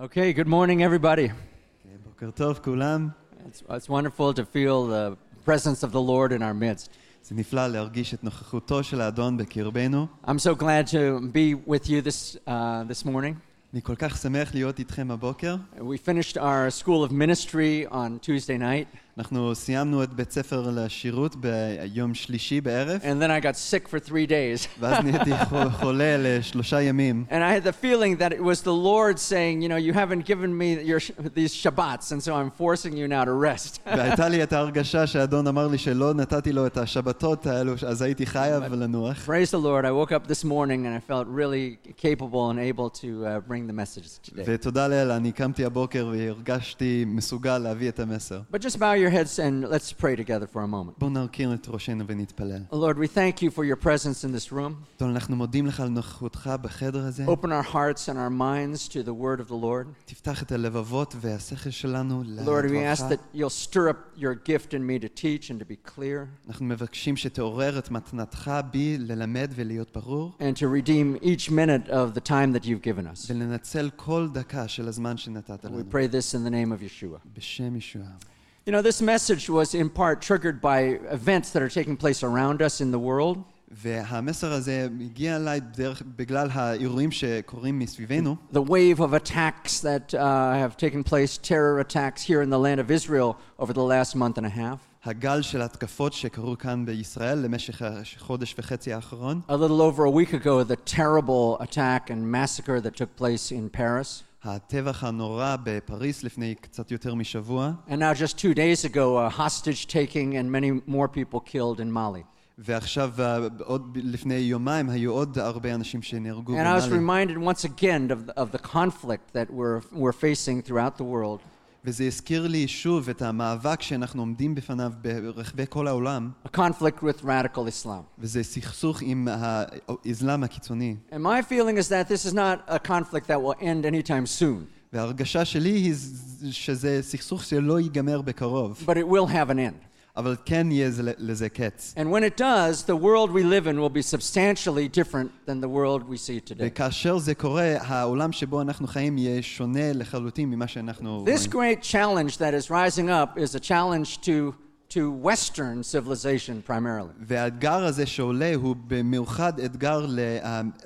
Okay, good morning, everybody. It's, it's, wonderful to feel the presence of the Lord in our midst. I'm so glad to be with you this, uh, this morning. We finished our School of Ministry on Tuesday night. אנחנו סיימנו את בית ספר לשירות ביום שלישי בערב, and then I got sick for three days. ואז נהייתי חו- חולה לשלושה ימים. And I had the feeling that it was the Lord saying, You know, you haven't given me your, sh- these Shabbats, and so I'm forcing you now to rest. והייתה לי את ההרגשה שהאדון אמר לי שלא נתתי לו את השבתות האלו, אז הייתי חייב לנוח. Praise the Lord. I woke up this morning and I felt really capable and able to uh, bring the message today. ותודה לאל, אני קמתי הבוקר והרגשתי מסוגל להביא את המסר. But just bow your heads and let's pray together for a moment. בואו נרכין את ראשנו ונתפלל. Lord, we thank you for your presence in this room. אדון, אנחנו מודים לך על נוכחותך בחדר הזה. Open our hearts and our minds to the word of the Lord. תפתח את הלבבות והשכל שלנו Lord, we ask לדברך. that you'll stir up your gift in me to teach and to be clear אנחנו מבקשים שתעורר את מתנתך בי ללמד ולהיות ברור, and to redeem each minute of the time that you've given us. ולנצל כל דקה של הזמן שנתת We לנו. pray this in the name of Yeshua. בשם ישועה. You know, this message was in part triggered by events that are taking place around us in the world. והמסר הזה הגיע אליי דרך, בגלל האירועים שקורים מסביבנו, The wave of attacks that uh, have taken place, terror attacks here in the land of Israel over the last month and a half. הגל של התקפות שקרו כאן בישראל למשך החודש וחצי האחרון. A little over a week ago, the terrible attack and massacre that took place in Paris. הטבח הנורא בפריס לפני קצת יותר משבוע, And now, just two days ago, a hostage taking and many more people killed in Mali. ועכשיו אה, עוד ב- לפני יומיים היו עוד הרבה אנשים שנהרגו And I was במאלי. reminded once again of the, of the conflict that we're, we're facing throughout the world. וזה הזכיר לי שוב את המאבק שאנחנו עומדים בפניו ברחבי כל העולם, A conflict with radical Islam. וזה סכסוך עם האסלאם הקיצוני. And my feeling is that this is not a conflict that will end anytime soon, וההרגשה שלי היא שזה סכסוך שלא ייגמר בקרוב, but it will have an end. אבל כן יהיה זה- לזה קץ. And when it does, the world we live in will be substantially different than the world we see today. וכאשר זה קורה, העולם שבו אנחנו חיים יהיה שונה לחלוטין ממה שאנחנו This רואים. great challenge that is rising up is a challenge to, to Western civilization primarily. והאתגר הזה שעולה הוא במיוחד אתגר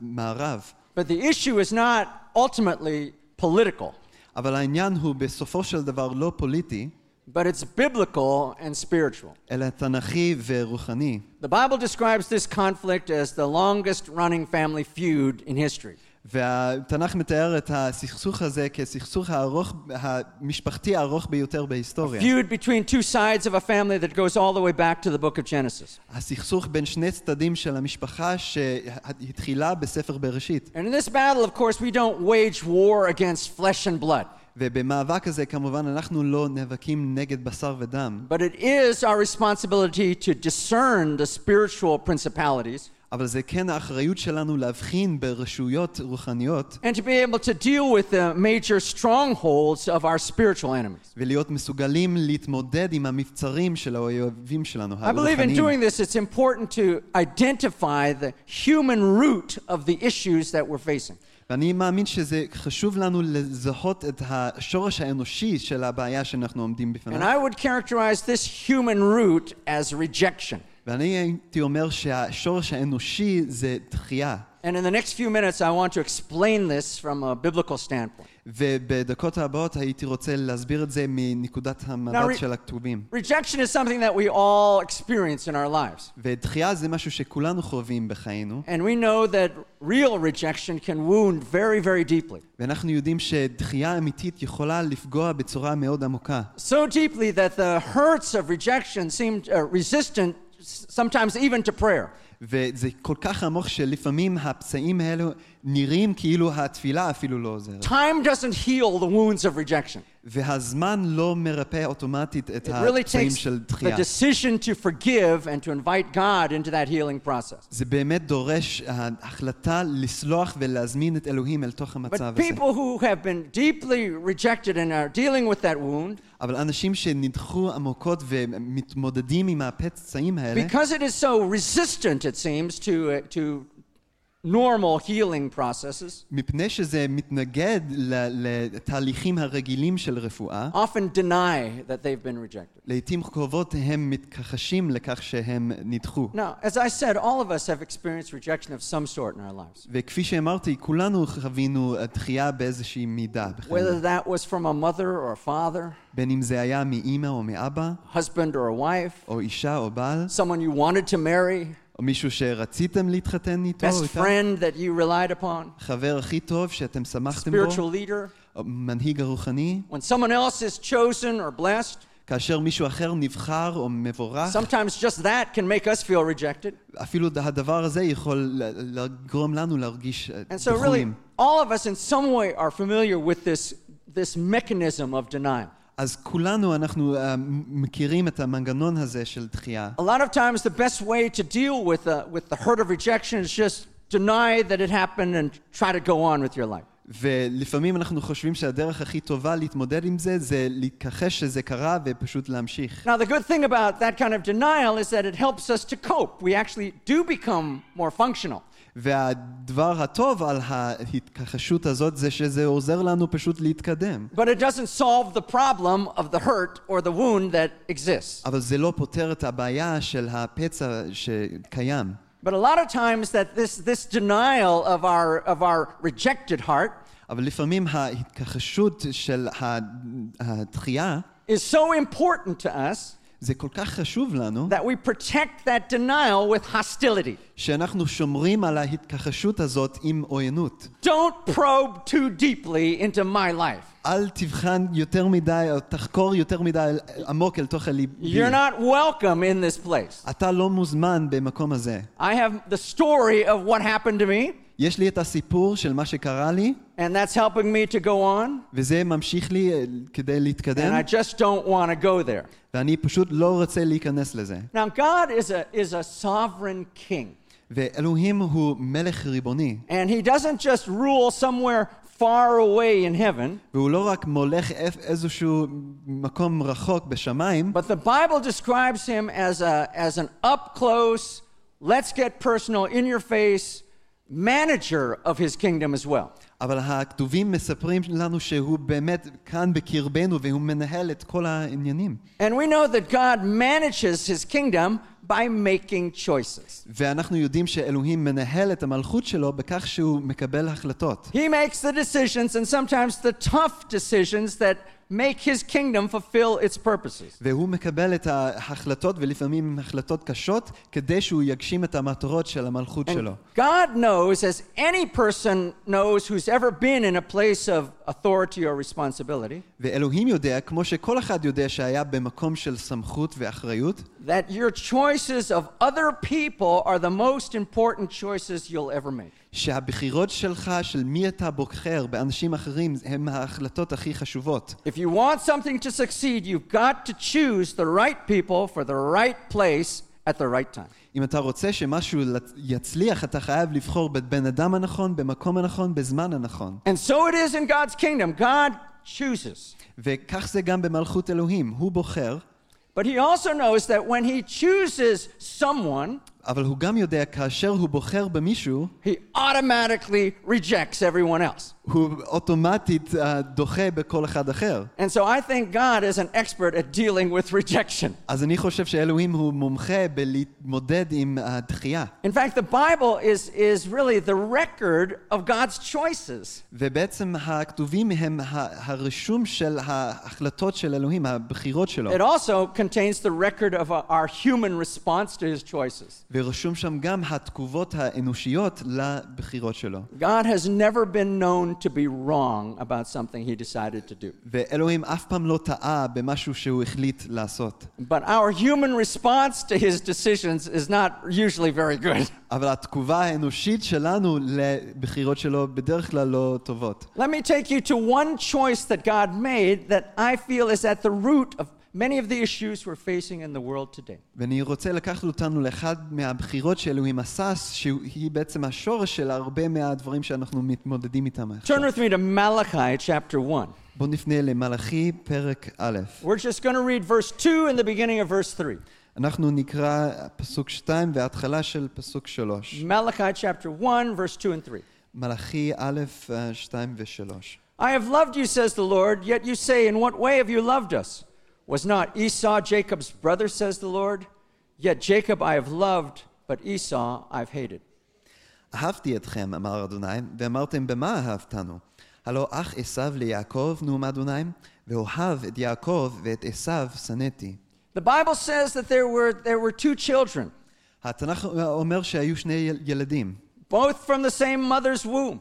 למערב. But the issue is not ultimately political, אבל העניין הוא בסופו של דבר לא פוליטי, but it's biblical and spiritual. אלא תנכי ורוחני. The Bible describes this conflict as the longest running family feud in history. והתנ"ך מתאר את הסכסוך הזה כסכסוך הארוך, המשפחתי הארוך ביותר בהיסטוריה. Feud between two sides of a family that goes all the way back to the book of Genesis. הסכסוך בין שני צדדים של המשפחה שהתחילה בספר בראשית. And in this battle, of course, we don't wage war against flesh and blood, ובמאבק הזה כמובן אנחנו לא נאבקים נגד בשר ודם, but it is our responsibility to discern the spiritual principalities אבל זה כן האחריות שלנו להבחין ברשויות רוחניות and to be able to deal with the major strongholds of our spiritual enemies. ולהיות מסוגלים להתמודד עם המבצרים של האויבים שלנו, I believe in הרוחניים. doing this, it's important to identify the human root of the issues that we're facing. ואני מאמין שזה חשוב לנו לזהות את השורש האנושי של הבעיה שאנחנו עומדים And בפניו. I would characterize this human root as rejection. ואני הייתי אומר שהשורש האנושי זה דחייה. And in the next few minutes, I want to explain this from a biblical standpoint. ובדקות הבאות הייתי רוצה להסביר את זה מנקודת Now, המבט re- של הכתובים. Rejection is something that we all experience in our lives. ודחייה זה משהו שכולנו חווים בחיינו, And we know that real rejection can wound very, very deeply. ואנחנו יודעים שדחייה אמיתית יכולה לפגוע בצורה מאוד עמוקה. So deeply that the hurts of rejection seem uh, resistant s- sometimes even to prayer. וזה כל כך עמוק שלפעמים הפצעים האלו נראים כאילו התפילה אפילו לא עוזרת. Time doesn't heal the wounds of rejection. והזמן לא מרפא אוטומטית את It really הפצעים takes של the דחייה. decision to forgive and to invite God into that healing process. זה באמת דורש ההחלטה לסלוח ולהזמין את אלוהים אל תוך המצב But הזה. people who have been deeply rejected and are dealing with that wound, אבל אנשים שנדחו עמוקות ומתמודדים עם הפצעים האלה, because it is so resistant, it seems, to, uh, to normal healing processes, מפני שזה מתנגד ל- לתהליכים הרגילים של רפואה, often deny that they've been rejected. לעתים קרובות הם מתכחשים לכך שהם נדחו. Now, as I said, all of us have experienced rejection of some sort in our lives. וכפי שאמרתי, כולנו חווינו דחייה באיזושהי מידה בחיינו. Whether that was from a mother or a father, בין אם זה היה מאימא או מאבא, husband or a wife, או אישה או בעל, someone you wanted to marry, או מישהו שרציתם להתחתן איתו, או best איתה, friend that you relied upon, חבר הכי טוב שאתם שמחתם בו, spiritual leader. או מנהיג הרוחני, When someone else is chosen or blessed, כאשר מישהו אחר נבחר או מבורך, sometimes just that can make us feel rejected. אפילו הדבר הזה יכול ל- לגרום לנו להרגיש אה, And so, really, דחויים. all of us in some way are familiar with this, this mechanism of denial. אז כולנו, אנחנו אה, מכירים את המנגנון הזה של דחייה. A lot of times, the best way to deal with the, with the hurt of rejection is just deny that it happened and try to go on with your life. ולפעמים אנחנו חושבים שהדרך הכי טובה להתמודד עם זה, זה להתכחש שזה קרה ופשוט להמשיך. Now, the good thing about that kind of denial is that it helps us to cope. We actually do become more functional. והדבר הטוב על ההתכחשות הזאת זה שזה עוזר לנו פשוט להתקדם. But it doesn't solve the problem of the hurt or the wound that exists. אבל זה לא פותר את הבעיה של הפצע שקיים. But a lot of times that this, this denial of our, of our rejected heart אבל לפעמים ההתכחשות של ה- הדחייה, is so important to us זה כל כך חשוב לנו, that we protect that denial with hostility. שאנחנו שומרים על ההתכחשות הזאת עם עוינות. Don't probe too deeply into my life. אל תבחן יותר מדי, או תחקור יותר מדי עמוק אל תוך הליבי. You're not welcome in this place. אתה לא מוזמן במקום הזה. I have the story of what happened to me, יש לי את הסיפור של מה שקרה לי, and that's helping me to go on, וזה ממשיך לי אה, כדי and להתקדם, I just don't want to go there. ואני פשוט לא רוצה להיכנס לזה. Now, God is a, is a sovereign king, ואלוהים הוא מלך ריבוני, and he doesn't just rule somewhere far away in heaven, והוא לא רק מולך איפ- איזשהו מקום רחוק בשמיים, but the Bible describes him as, a, as an up close, let's get personal, in your face manager of his kingdom as well. אבל הכתובים מספרים לנו שהוא באמת כאן בקרבנו והוא מנהל את כל העניינים. And we know that God manages his kingdom by making choices. ואנחנו יודעים שאלוהים מנהל את המלכות שלו בכך שהוא מקבל החלטות. He makes the decisions and sometimes the tough decisions that make his kingdom fulfill its purposes. והוא מקבל את ההחלטות, ולפעמים החלטות קשות, כדי שהוא יגשים את המטרות של המלכות שלו. God knows, as any person knows who's ever been in a place of authority or responsibility, ואלוהים יודע, כמו שכל אחד יודע שהיה במקום של סמכות ואחריות, that your choices of other people are the most important choices you'll ever make. שהבחירות שלך, של מי אתה בוחר באנשים אחרים, הם ההחלטות הכי חשובות. If you want something to succeed, you've got to choose the right people for the right place at the right time. אם אתה רוצה שמשהו לצ- יצליח, אתה חייב לבחור בבן אדם הנכון, במקום הנכון, בזמן הנכון. And so it is in God's kingdom. God chooses. וכך זה גם במלכות אלוהים, הוא בוחר, But he also knows that when he chooses someone, אבל הוא גם יודע, כאשר הוא בוחר במישהו, he automatically rejects everyone else. הוא אוטומטית אה, דוחה בכל אחד אחר. And so I think God is an expert at dealing with rejection. אז אני חושב שאלוהים הוא מומחה בלהתמודד עם הדחייה. In fact, the Bible is, is really the record of God's choices. ובעצם הכתובים הם ה- הרישום של ההחלטות של אלוהים, הבחירות שלו. It also contains the record of uh, our human response to his choices. ורשום שם גם התגובות האנושיות לבחירות שלו. God has never been known to be wrong about something he decided to do. ואלוהים אף פעם לא טעה במשהו שהוא החליט לעשות. But our human response to his decisions is not usually very good. אבל התגובה האנושית שלנו לבחירות שלו בדרך כלל לא טובות. Let me take you to one choice that God made that I feel is at the root of many of the issues we're facing in the world today. ואני רוצה לקחת אותנו לאחד מהבחירות שאלוהים עשה, שהיא בעצם השורש של הרבה מהדברים שאנחנו מתמודדים איתם עכשיו. Turn with me to Malachi chapter 1. בואו נפנה למלאכי פרק א', We're just going to read verse 2 and the beginning of verse 3. אנחנו נקרא פסוק 2 וההתחלה של פסוק 3. Malachi chapter 1, verse 2 and 3. מלאכי א', 2 ו-3. I have loved you, says the Lord, yet you say, In what way have you loved us? Was not Esau Jacob's brother, says the Lord? Yet Jacob I have loved, but Esau I've hated. אהבתי אתכם, אמר אדוני, ואמרתם במה אהבתנו? הלא אח עשיו ליעקב, נאום אדוני, ואוהב את יעקב ואת עשיו שנאתי. The Bible says that there were, there were two children, התנ"ך אומר שהיו שני יל- ילדים, both from the same mother's womb,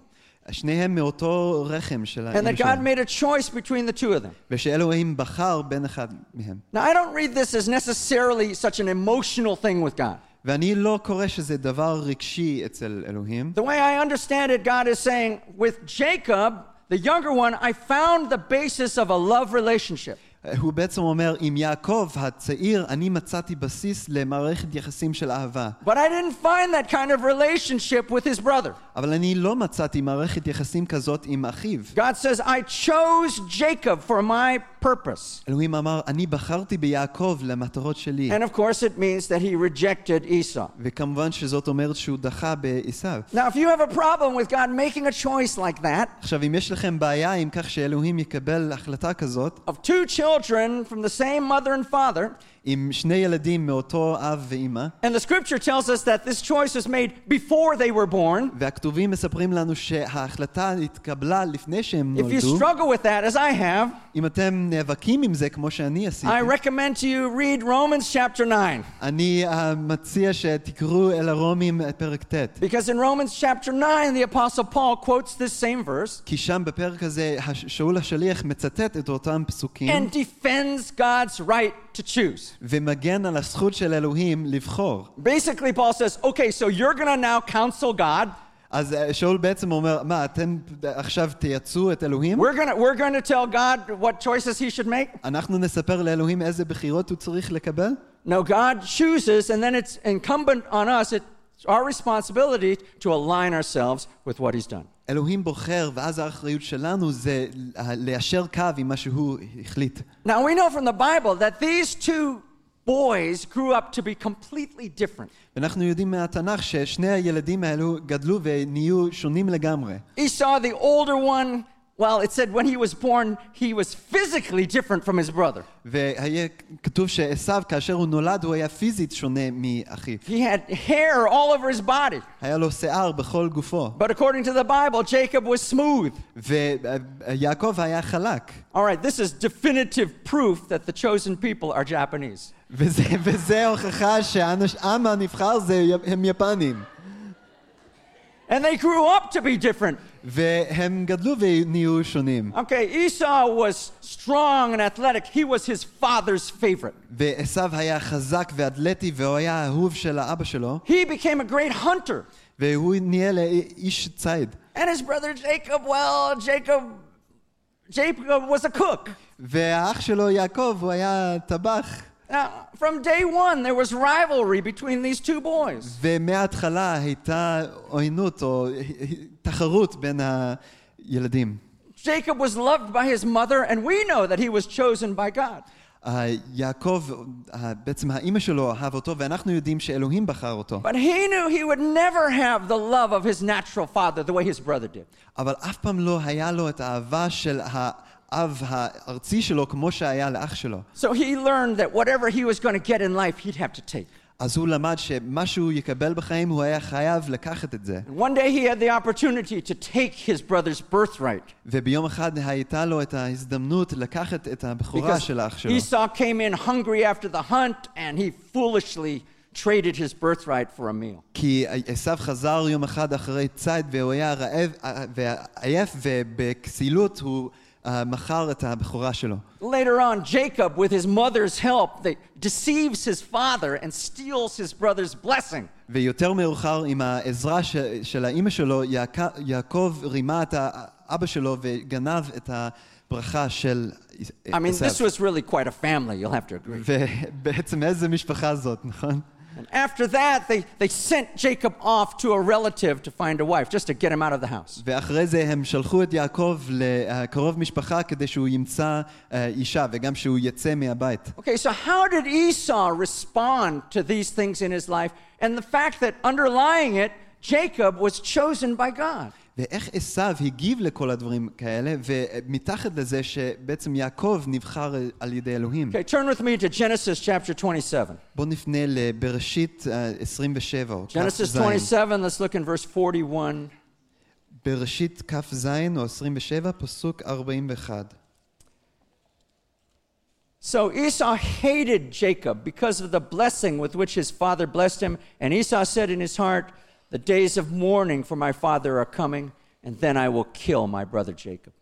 שניהם מאותו רחם של and האמא that God שלהם, made a choice between the two of them. ושאלוהים בחר בין אחד מהם. Now, I don't read this as necessarily such an emotional thing with God. ואני לא קורא שזה דבר רגשי אצל אלוהים. The way I understand it, God is saying, with Jacob, the younger one, I found the basis of a love relationship. הוא בעצם אומר, עם יעקב הצעיר, אני מצאתי בסיס למערכת יחסים של אהבה. But I didn't find that kind of relationship with his brother. אבל אני לא מצאתי מערכת יחסים כזאת עם אחיו. God says, I chose Jacob for my purpose. אלוהים אמר, אני בחרתי ביעקב למטרות שלי. And of course, it means that he rejected Esau. וכמובן שזאת אומרת שהוא דחה בעשיו. Now, if you have a problem with God making a choice like that עכשיו, אם יש לכם בעיה עם כך שאלוהים יקבל החלטה כזאת, of two children from the same mother and father, עם שני ילדים מאותו אב ואימא, and the scripture tells us that this choice was made before they were born, והכתובים מספרים לנו שההחלטה התקבלה לפני שהם if you נולדו, struggle with that, as I have, אם אתם נאבקים עם זה כמו שאני עשיתי, I recommend to you read Romans chapter 9. אני uh, מציע שתקראו אל הרומים את פרק ט', Because in Romans chapter 9, the Apostle Paul quotes this same verse כי שם בפרק הזה הש- שאול השליח מצטט את אותם פסוקים and defends God's right to choose. ומגן על הזכות של אלוהים לבחור. Basically, Paul says, okay, so you're going to now counsel God. אז אה, שאול בעצם אומר, מה, אתם עכשיו תייצאו את אלוהים? We're going to, we're going to tell God what choices he should make. אנחנו נספר לאלוהים איזה בחירות הוא צריך לקבל? No, God chooses, and then it's incumbent on us, it's our responsibility to align ourselves with what he's done. אלוהים בוחר, ואז האחריות שלנו זה ליישר קו עם מה שהוא החליט. Now, we know from the Bible that these two boys grew up to be completely different. ואנחנו יודעים מהתנ"ך ששני הילדים האלו גדלו ונהיו שונים לגמרי. Esau, the older one, well, it said when he was born, he was physically different from his brother. והיה כתוב שעשו, כאשר הוא נולד, הוא היה פיזית שונה מאחיו. He had hair all over his body. היה לו שיער בכל גופו. But according to the Bible, Jacob was smooth. ויעקב היה חלק. All right, this is definitive proof that the chosen people are Japanese. וזה, וזה הוכחה שהעם הנבחר זה, הם יפנים. And they grew up to be different. והם גדלו ונהיו שונים. Okay, Esau was strong and athletic. He was his father's favorite. ועשו היה חזק ואתלטי והוא היה האהוב של האבא שלו, He became a great hunter. והוא נהיה לאיש ציד. And his brother Jacob, well, Jacob Jacob was a cook. והאח שלו יעקב הוא היה טבח. Now, from day one, there was rivalry between these two boys. ומההתחלה הייתה עוינות או תחרות בין הילדים. Jacob was loved by his mother, and we know that he was chosen by God. אה, יעקב, אה, בעצם האימא שלו אהב אותו, ואנחנו יודעים שאלוהים בחר אותו. But he knew he would never have the love of his natural father the way his brother did. אבל אף פעם לא היה לו את האהבה של האב הארצי שלו כמו שהיה לאח שלו. So he learned that whatever he was going to get in life, he'd have to take. אז הוא למד שמה שהוא יקבל בחיים, הוא היה חייב לקחת את זה. And one day he had the opportunity to take his brother's birthright. וביום אחד הייתה לו את ההזדמנות לקחת את הבכורה Because של האח שלו. Esau came in hungry after the hunt, and he foolishly traded his birthright for a meal. כי עשו חזר יום אחד אחרי ציד והוא היה רעב אה, ועייף ובכסילות הוא אה, מכר את הבכורה שלו. Later on, Jacob, with his mother's help, they deceives his father and steals his brother's blessing. ויותר מאוחר עם העזרה ש, של האימא שלו, יעק, יעקב רימה את האבא שלו וגנב את הברכה של I mean, this עשו. was really quite a family, you'll have to agree. ובעצם איזה משפחה זאת, נכון? And after that, they, they sent Jacob off to a relative to find a wife, just to get him out of the house. ואחרי זה הם שלחו את יעקב לקרוב משפחה כדי שהוא ימצא אה, אישה וגם שהוא יצא מהבית. Okay, so how did Esau respond to these things in his life and the fact that underlying it, Jacob was chosen by God? ואיך עשיו הגיב לכל הדברים כאלה, ומתחת לזה שבעצם יעקב נבחר על ידי אלוהים. Okay, turn with me to Genesis chapter 27. בואו נפנה לבראשית אה, 27, או Genesis כ"ז. 27, let's look in verse 41. בראשית כ"ז או 27, פסוק 41. So Esau hated Jacob because of the blessing with which his father blessed him. And Esau said in his heart, The days of mourning for my father are coming, and then I will kill my brother Jacob.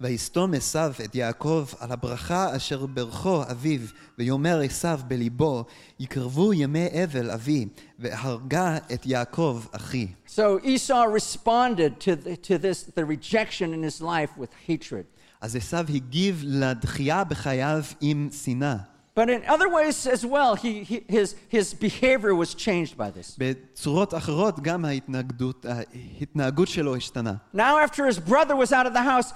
ויסתום עשיו את יעקב על הברכה אשר ברכו אביו, ויאמר עשיו בליבו, יקרבו ימי אבל אבי, והרגה את יעקב אחי. So Esau responded to, the, to this, the rejection in his life with hatred. אז עשיו הגיב לדחייה בחייו עם שנאה. But in other ways as well, he, he, his, his behavior was changed by this. בצורות אחרות גם ההתנגדות, ההתנהגות שלו השתנה. Now, after his brother was out of the house,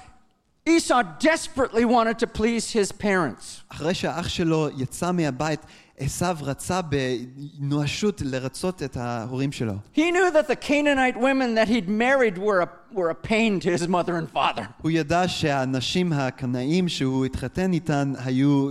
Esau desperately wanted to please his parents. אחרי שהאח שלו יצא מהבית, עשיו רצה בנואשות לרצות את ההורים שלו. He knew that the Canaanite women that he'd married were a, were a pain to his mother and father. הוא ידע שהנשים הקנאים שהוא התחתן איתן היו,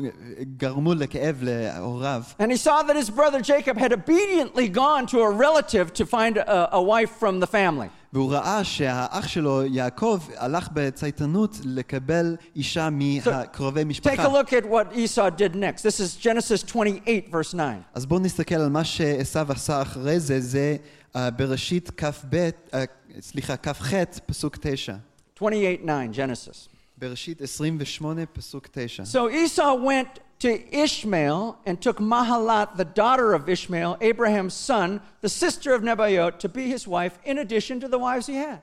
גרמו לכאב להוריו. And he saw that his brother Jacob had obediently gone to a relative to find a, a wife from the family. והוא ראה שהאח שלו, יעקב, הלך בצייתנות לקבל אישה מקרובי Take a משפחה. look at what Esau did next. This is Genesis 28, verse 9. אז בואו נסתכל על מה שעשו עשה אחרי זה, זה אה, בראשית כ"ב, אה, סליחה, כ"ח, פסוק 9. 28, 9, Genesis. בראשית 28, פסוק 9. So Esau went to Ishmael and took Mahalat, the daughter of Ishmael, Abraham's son, the sister of Nebaioth, to be his wife, in addition to the wives he had.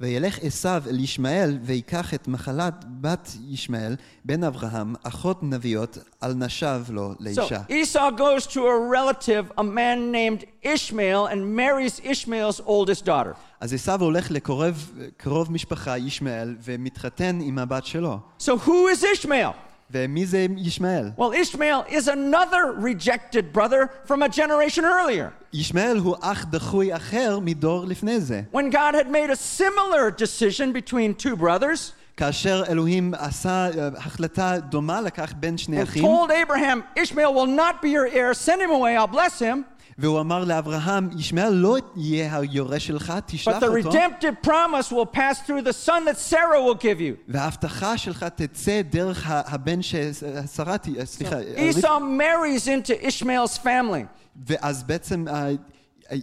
וילך עשיו אל ישמעאל, ויקח את מחלת בת ישמעאל, בן אברהם, אחות נביאות, על נשיו לו So לאישה. Esau goes to a relative, a man named Ishmael, and marries Ishmael's oldest daughter. אז עשיו הולך לקרוב קרוב משפחה, ישמעאל, ומתחתן עם הבת שלו. So who is Ishmael? ומי זה ישמעאל? Well, Ishmael is another rejected brother from a generation earlier. ישמעאל הוא אח דחוי אחר מדור לפני זה. When God had made a similar decision between two brothers כאשר אלוהים עשה אה, החלטה דומה לקח בין שני and אחים, told Abraham, Ishmael will not be your heir, send him away, I'll bless him. והוא אמר לאברהם, ישמעאל לא יהיה היורש שלך, But תשלח the אותו, redemptive promise will pass through the son that Sarah will give you. וההבטחה שלך תצא דרך ה- הבן ששרה, ת- סליחה, Esau marries into Ishmael's family. ואז בעצם אה,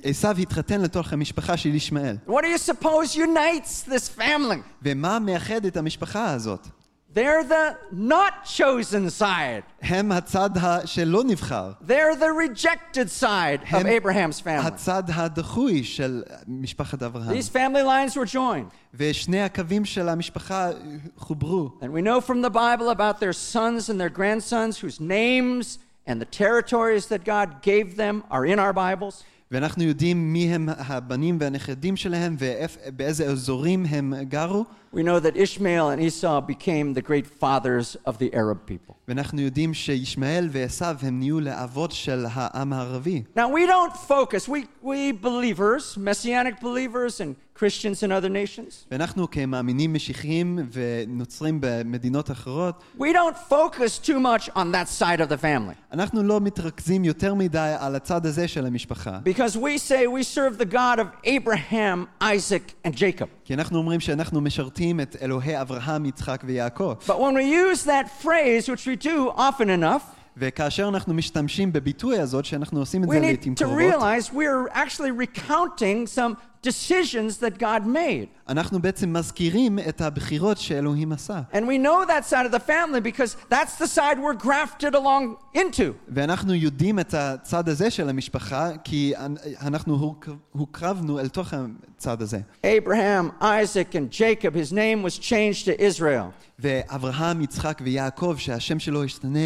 עשיו התחתן לתוך המשפחה של ישמעאל. What do you suppose unites this family? ומה מאחד את המשפחה הזאת? They're the not chosen side. הם הצד ה- שלא נבחר, They're the rejected side of הם Abraham's family. הצד הדחוי של משפחת אברהם. These family lines were joined. ושני הקווים של המשפחה חוברו. And we know from the Bible about their sons and their grandsons whose names and the territories that God gave them are in our Bibles. ואנחנו יודעים מי הם הבנים והנכדים שלהם ובאיזה אזורים הם גרו, We know that Ishmael and Esau became the great fathers of the Arab people. ואנחנו יודעים שישמעאל ועשיו הם נהיו לאבות של העם הערבי. Now, we don't focus, we, we believers, Messianic believers and Christians in other nations, ואנחנו כמאמינים משיחיים ונוצרים במדינות אחרות, we don't focus too much on that side of the family. אנחנו לא מתרכזים יותר מדי על הצד הזה של המשפחה. Because we say we serve the God of Abraham, Isaac, and Jacob. כי אנחנו אומרים שאנחנו משרתים את אלוהי אברהם, יצחק ויעקב. But when we use that phrase, which we do often enough, וכאשר אנחנו משתמשים בביטוי הזאת, שאנחנו עושים את we זה need לעיתים to קרובות, realize we're actually recounting some decisions that God made. אנחנו בעצם מזכירים את הבחירות שאלוהים עשה. And we know that side of the family because that's the side we're grafted along into. ואנחנו יודעים את הצד הזה של המשפחה, כי אנחנו הוק- הוקרבנו אל תוך הצד הזה. Abraham, Isaac, and Jacob, his name was changed to Israel. ואברהם, יצחק ויעקב, שהשם שלו השתנה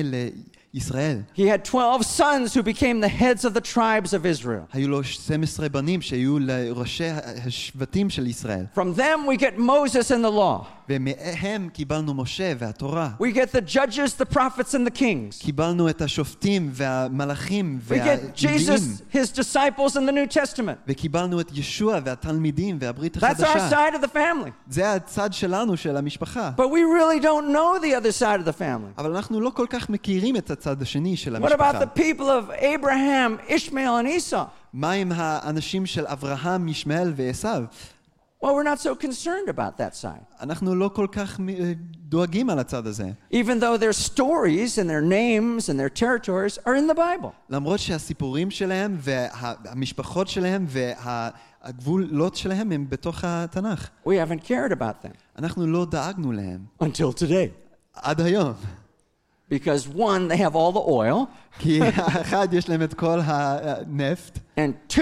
ישראל. He had 12 sons who became the heads of the tribes of Israel. היו לו 12 בנים שהיו לראשי השבטים של ישראל. From them, we get Moses and the law. ומהם קיבלנו משה והתורה. We get the judges, the prophets, and the kings. קיבלנו את השופטים והמלאכים We get והנביאים. Jesus, his disciples, and the New Testament. וקיבלנו את ישוע והתלמידים והברית That's our החדשה. side of the family. זה הצד שלנו, של המשפחה. But we really don't know the other side of the family. אבל אנחנו לא כל כך מכירים את הצד השני של What about המשפחה. the people of Abraham, Ishmael, and Esau? מה עם האנשים של אברהם, ישמעאל ועשו? Well, we're not so concerned about that side. אנחנו לא כל כך מ- אה, דואגים על הצד הזה. Even though their stories and their names and their territories are in the Bible. למרות שהסיפורים שלהם והמשפחות שלהם והגבולות שלהם הם בתוך התנ"ך. We haven't cared about them אנחנו לא דאגנו להם. until today. עד היום. Because one, they have all the oil, כי אחד, יש להם את כל הנפט, and two,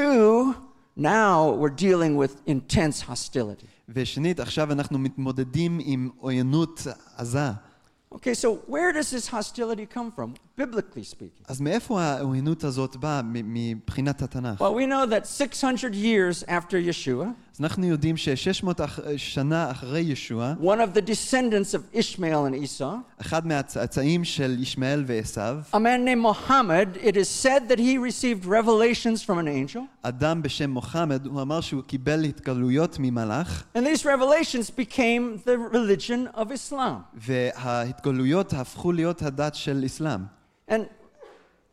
now we're dealing with intense hostility. ושנית, עכשיו אנחנו מתמודדים עם עוינות עזה. Okay, so where does this hostility come from, biblically speaking? אז מאיפה העוינות הזאת באה מ- מבחינת התנ"ך? Well, we know that 600 years after Yeshua, אז אנחנו יודעים ש-600 שנה אחרי ישוע, one of the descendants of Ishmael and Esau, אחד מהצאצאים של ישמעאל ועשו, a man named Muhammad, it is said that he received revelations from an angel, אדם בשם מוחמד, הוא אמר שהוא קיבל התגלויות ממלאך, and these revelations became the religion of Islam. וההתגלויות הפכו להיות הדת של אסלאם. And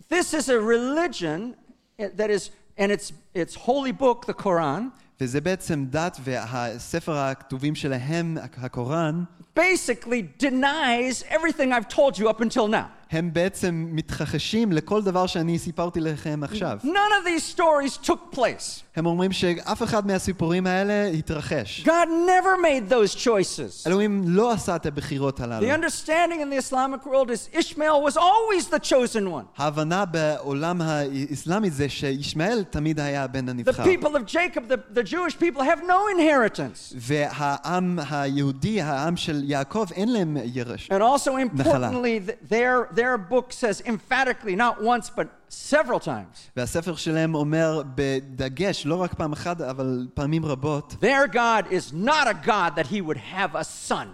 this is a religion that is, and its, its holy book, the Quran, וזה בעצם דת, והספר הכתובים שלהם, הקוראן, basically denies everything I've told you up until now. הם בעצם מתכחשים לכל דבר שאני סיפרתי לכם עכשיו. None of these stories took place. הם אומרים שאף אחד מהסיפורים האלה התרחש. God never made those choices. אלוהים לא עשה את הבחירות The הללו. understanding in the Islamic world is Ishmael was always the chosen one. ההבנה בעולם האסלאמי זה שישמעאל תמיד היה הבן The הנבחר. people of Jacob, the, the Jewish people, have no inheritance. והעם היהודי, העם של יעקב, אין להם ירש. And also importantly, th- their, their book says emphatically, not once, but several times, והספר שלהם אומר בדגש, לא רק פעם אחת, אבל פעמים רבות, their God is not a God that he would have a son.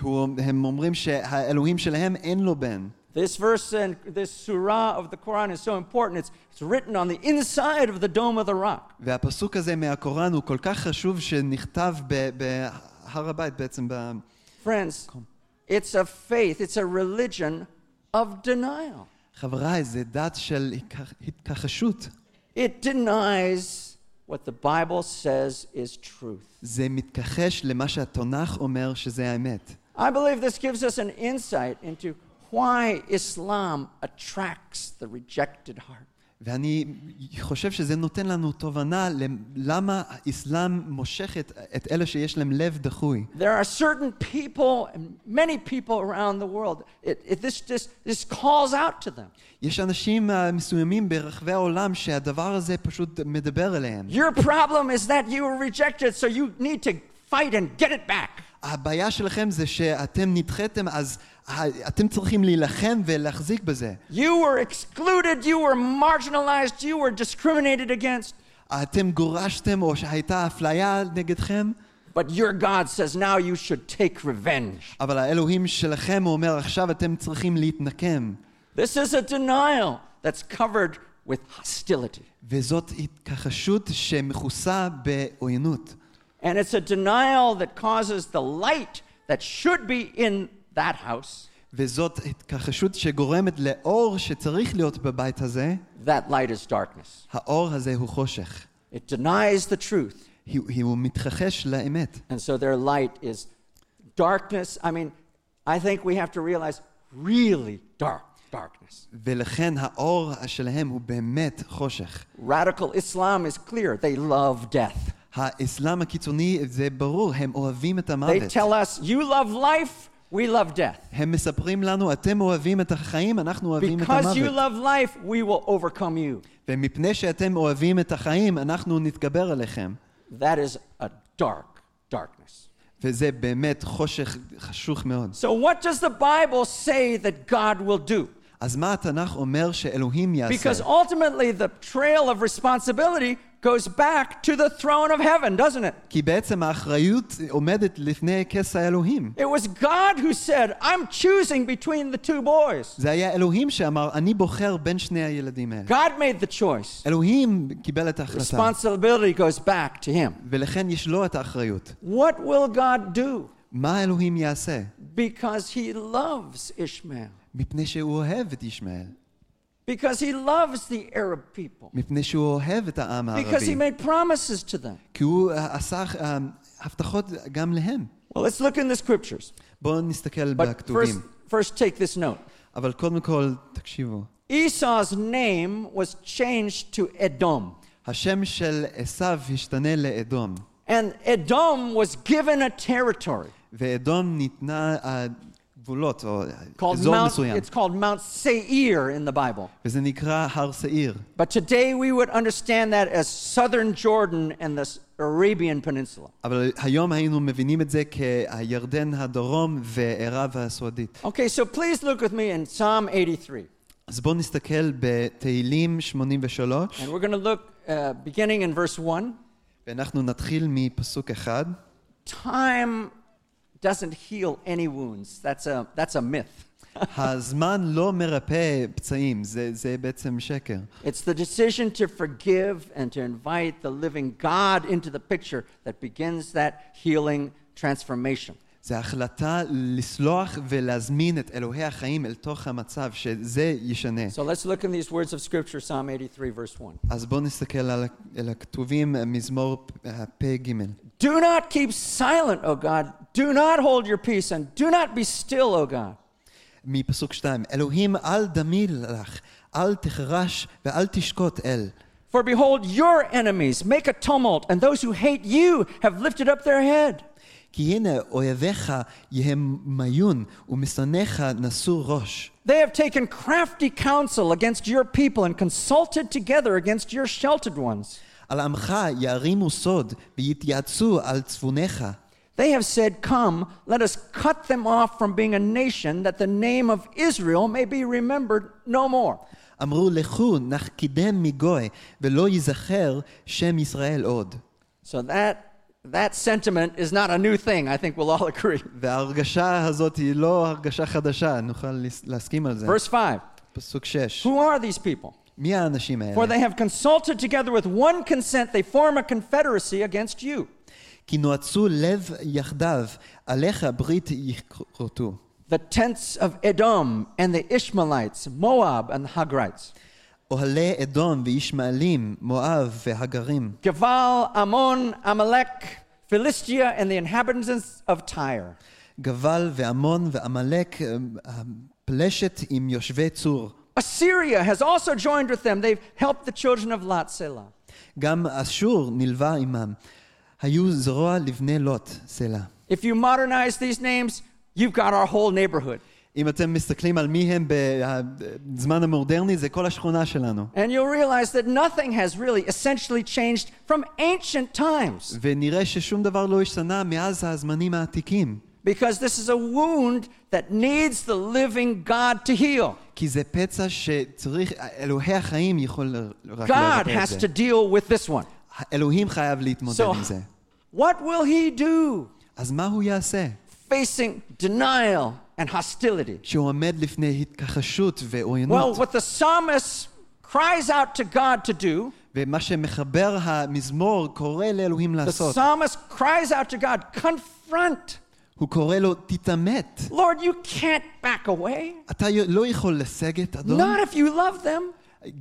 הוא- הם אומרים שהאלוהים שלהם אין לו בן. This verse and this surah of the Quran is so important. It's, it's written on the inside of the dome of the rock. והפסוק הזה מהקוראן הוא כל כך חשוב שנכתב ב- בהר הבית בעצם. ב... Friends, it's a faith, it's a religion of denial. חבריי, זה דת של התכח- התכחשות. It denies what the Bible says is truth. זה מתכחש למה שהתנ"ך אומר שזה האמת. I believe this gives us an insight into why Islam attracts the rejected heart. ואני חושב שזה נותן לנו תובנה למה האסלאם מושך את, את אלה שיש להם לב דחוי. There are certain people, many people around the world, it, it, this, this, this calls out to them. יש אנשים אה, מסוימים ברחבי העולם שהדבר הזה פשוט מדבר אליהם. Your problem is that you were rejected, so you need to fight and get it back. הבעיה שלכם זה שאתם נדחיתם, אז אתם צריכים להילחם ולהחזיק בזה. You were excluded, you were marginalized, you were discriminated against. אתם גורשתם או שהייתה אפליה נגדכם, But your God says now you should take revenge. אבל האלוהים שלכם הוא אומר עכשיו אתם צריכים להתנקם. This is a denial that's covered with hostility. וזאת התכחשות שמכוסה בעוינות. And it's a denial that causes the light that should be in that house, וזאת התכחשות שגורמת לאור שצריך להיות בבית הזה, that light is darkness. האור הזה הוא חושך. It denies the truth. הוא, הוא מתכחש לאמת. And so their light is darkness. I mean, I think we have to realize really dark darkness. ולכן האור שלהם הוא באמת חושך. Radical Islam is clear. They love death. האסלאם הקיצוני, זה ברור, הם אוהבים את They המוות. tell us, you love life, we love death. הם מספרים לנו, אתם אוהבים את החיים, אנחנו אוהבים את Because you המוות. love life, we will overcome you. ומפני שאתם אוהבים את החיים, אנחנו נתגבר עליכם. That is a dark darkness. וזה באמת חושך חשוך מאוד. So, what does the Bible say that God will do? אז מה התנ"ך אומר שאלוהים יעשה? Because ultimately, the trail of responsibility goes back to the throne of heaven, doesn't it? כי בעצם האחריות עומדת לפני כס האלוהים. It was God who said, I'm choosing between the two boys. זה היה אלוהים שאמר, אני בוחר בין שני הילדים האלה. God made the choice. אלוהים קיבל את ההחלטה, Responsibility goes back to him. ולכן יש לו את האחריות. What will God do? מה אלוהים יעשה? Because he loves Ishmael. מפני שהוא אוהב את ישמעאל. Because he loves the Arab people. מפני שהוא אוהב את העם Because he הערבי. made promises to them. כי הוא עשה אה, הבטחות גם להם. Well, let's look in the scriptures. בואו נסתכל But first, בכתובים. first take this note. אבל קודם כל, תקשיבו. Esau's name was changed to Edom. השם של עשיו השתנה לאדום, And Edom was given a territory ואדום ניתנה אה, גבולות, או called אזור Mount, מסוים, it's called Mount Seir in the Bible. וזה נקרא הר שעיר. But today we would understand that as southern Jordan and the Arabian Peninsula. אבל היום היינו מבינים את זה כירדן הדרום וערב הסעודית. Okay, so please look with me in Psalm 83. אז בואו נסתכל בתהילים 83, And we're going to look uh, beginning in verse 1. ואנחנו נתחיל מפסוק אחד. Time doesn't heal any wounds. That's a, that's a myth. הזמן לא מרפא פצעים, זה, זה בעצם שקר. It's the decision to forgive and to invite the living God into the picture that begins that healing transformation. זה החלטה לסלוח ולהזמין את אלוהי החיים אל תוך המצב, שזה ישנה. So let's look in these words of Scripture, Psalm 83, verse 1. אז בואו נסתכל על, ה- על הכתובים, מזמור אה, פ"ג. Do not keep silent, O God. Do not hold your peace, and do not be still, O God. מפסוק שתיים, אלוהים אל דמי לך, אל תחרש ואל תשקוט אל. For behold, your enemies make a tumult, and those who hate you have lifted up their head. כי הנה אויביך יהמיון ומשנאיך נשאו ראש. They have taken crafty counsel against your people and consulted together against your sheltered ones. על עמך יערימו סוד ויתייעצו על צפוניך. They have said, Come, let us cut them off from being a nation, that the name of Israel may be remembered no more. אמרו לכו נחקידם מגוי ולא ייזכר שם ישראל עוד. So that, that sentiment is not a new thing, I think we'll all agree. וההרגשה הזאת היא לא הרגשה חדשה, נוכל לס- להסכים על זה. Verse 5 פסוק 6. Who are these people? מי האנשים For האלה? they have consulted together with one consent, they form a confederacy against you. כי נועצו לב יחדיו, עליך ברית יכרתו. The tents of Edom and the Ishmaelites, Moab and the Hagrites, אוהלי אדום וישמעאלים, מואב והגרים. Gaval, Ammon, Amalek, Philistia, and the inhabitants of Tyre. גבל ועמון ועמלק, אה, פלשת עם יושבי צור. Assyria has also joined with them. They've helped the children of Lot Selah. גם אשור נלווה עמם. היו זרוע לבני לוט, סלע. If you modernize these names, you've got our whole neighborhood. אם אתם מסתכלים על מי הם בזמן המודרני, זה כל השכונה שלנו. And you'll realize that nothing has really essentially changed from ancient times ונראה ששום דבר לא השתנה מאז הזמנים העתיקים. because this is a wound that needs the living God to heal. כי זה פצע שצריך, אלוהי החיים יכול רק God לרפא את has זה. to deal with this one. אלוהים חייב להתמודד So, עם זה. what will he do אז מה הוא יעשה? facing denial and hostility? שהוא עומד לפני התכחשות Well, ועוינות, what the psalmist cries out to God to do, ומה שמחבר המזמור קורא לאלוהים the לעשות. psalmist cries out to God, confront. הוא קורא לו, תתעמת. Lord, you can't back away. אתה לא יכול לסגת, אדון. Not if you love them.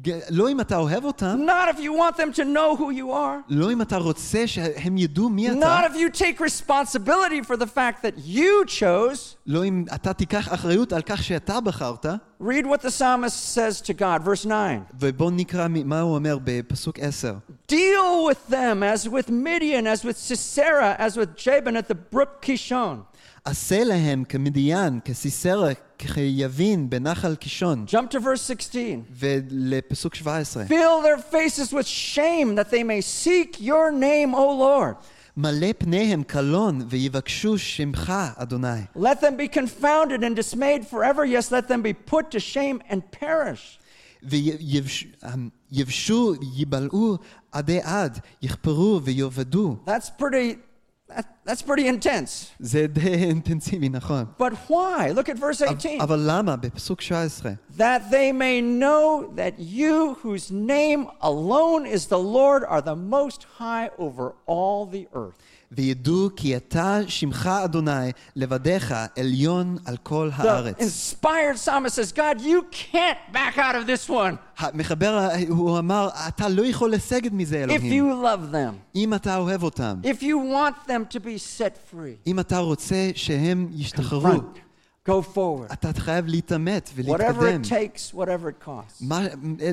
ג- לא אם אתה אוהב אותם, Not if you want them to know who you are. לא אם אתה רוצה שהם ידעו מי אתה, Not if you take responsibility for the fact that you chose. לא אם אתה תיקח אחריות על כך שאתה בחרת, Read what the psalmist says to God, verse 9. ובואו נקרא מ- מה הוא אומר בפסוק 10. Deal with them as with Midian, as with Sisera, as with Jabin at the brook Kishon. עשה להם כמדיין, כסיסרא, כיבין בנחל קישון. Jump to verse 16. ולפסוק 17. Fill their faces with shame that they may seek your name, O Lord. מלא פניהם קלון ויבקשו שמך, אדוני. Let them be confounded and dismayed forever. Yes, let them be put to shame and perish. ויבשו, ייבלעו עדי עד, יכפרו ויאבדו. That's pretty, that, that's pretty intense. זה די אינטנסיבי, נכון. But why? Look at verse 18. אבל למה? בפסוק 17. that they may know that you, whose name alone is the Lord, are the most high over all the earth. וידעו כי אתה שמך אדוני לבדיך עליון על כל The הארץ. inspired psalmist says, God, you can't back out of this one המחבר, הוא אמר, אתה לא יכול לסגת מזה if אלוהים. you love them, אם אתה אוהב אותם, if you want them to be set free. אם אתה רוצה שהם ישתחררו, Front, go forward. אתה חייב להתעמת Whatever ולהתקדם. it takes, whatever it costs. מה,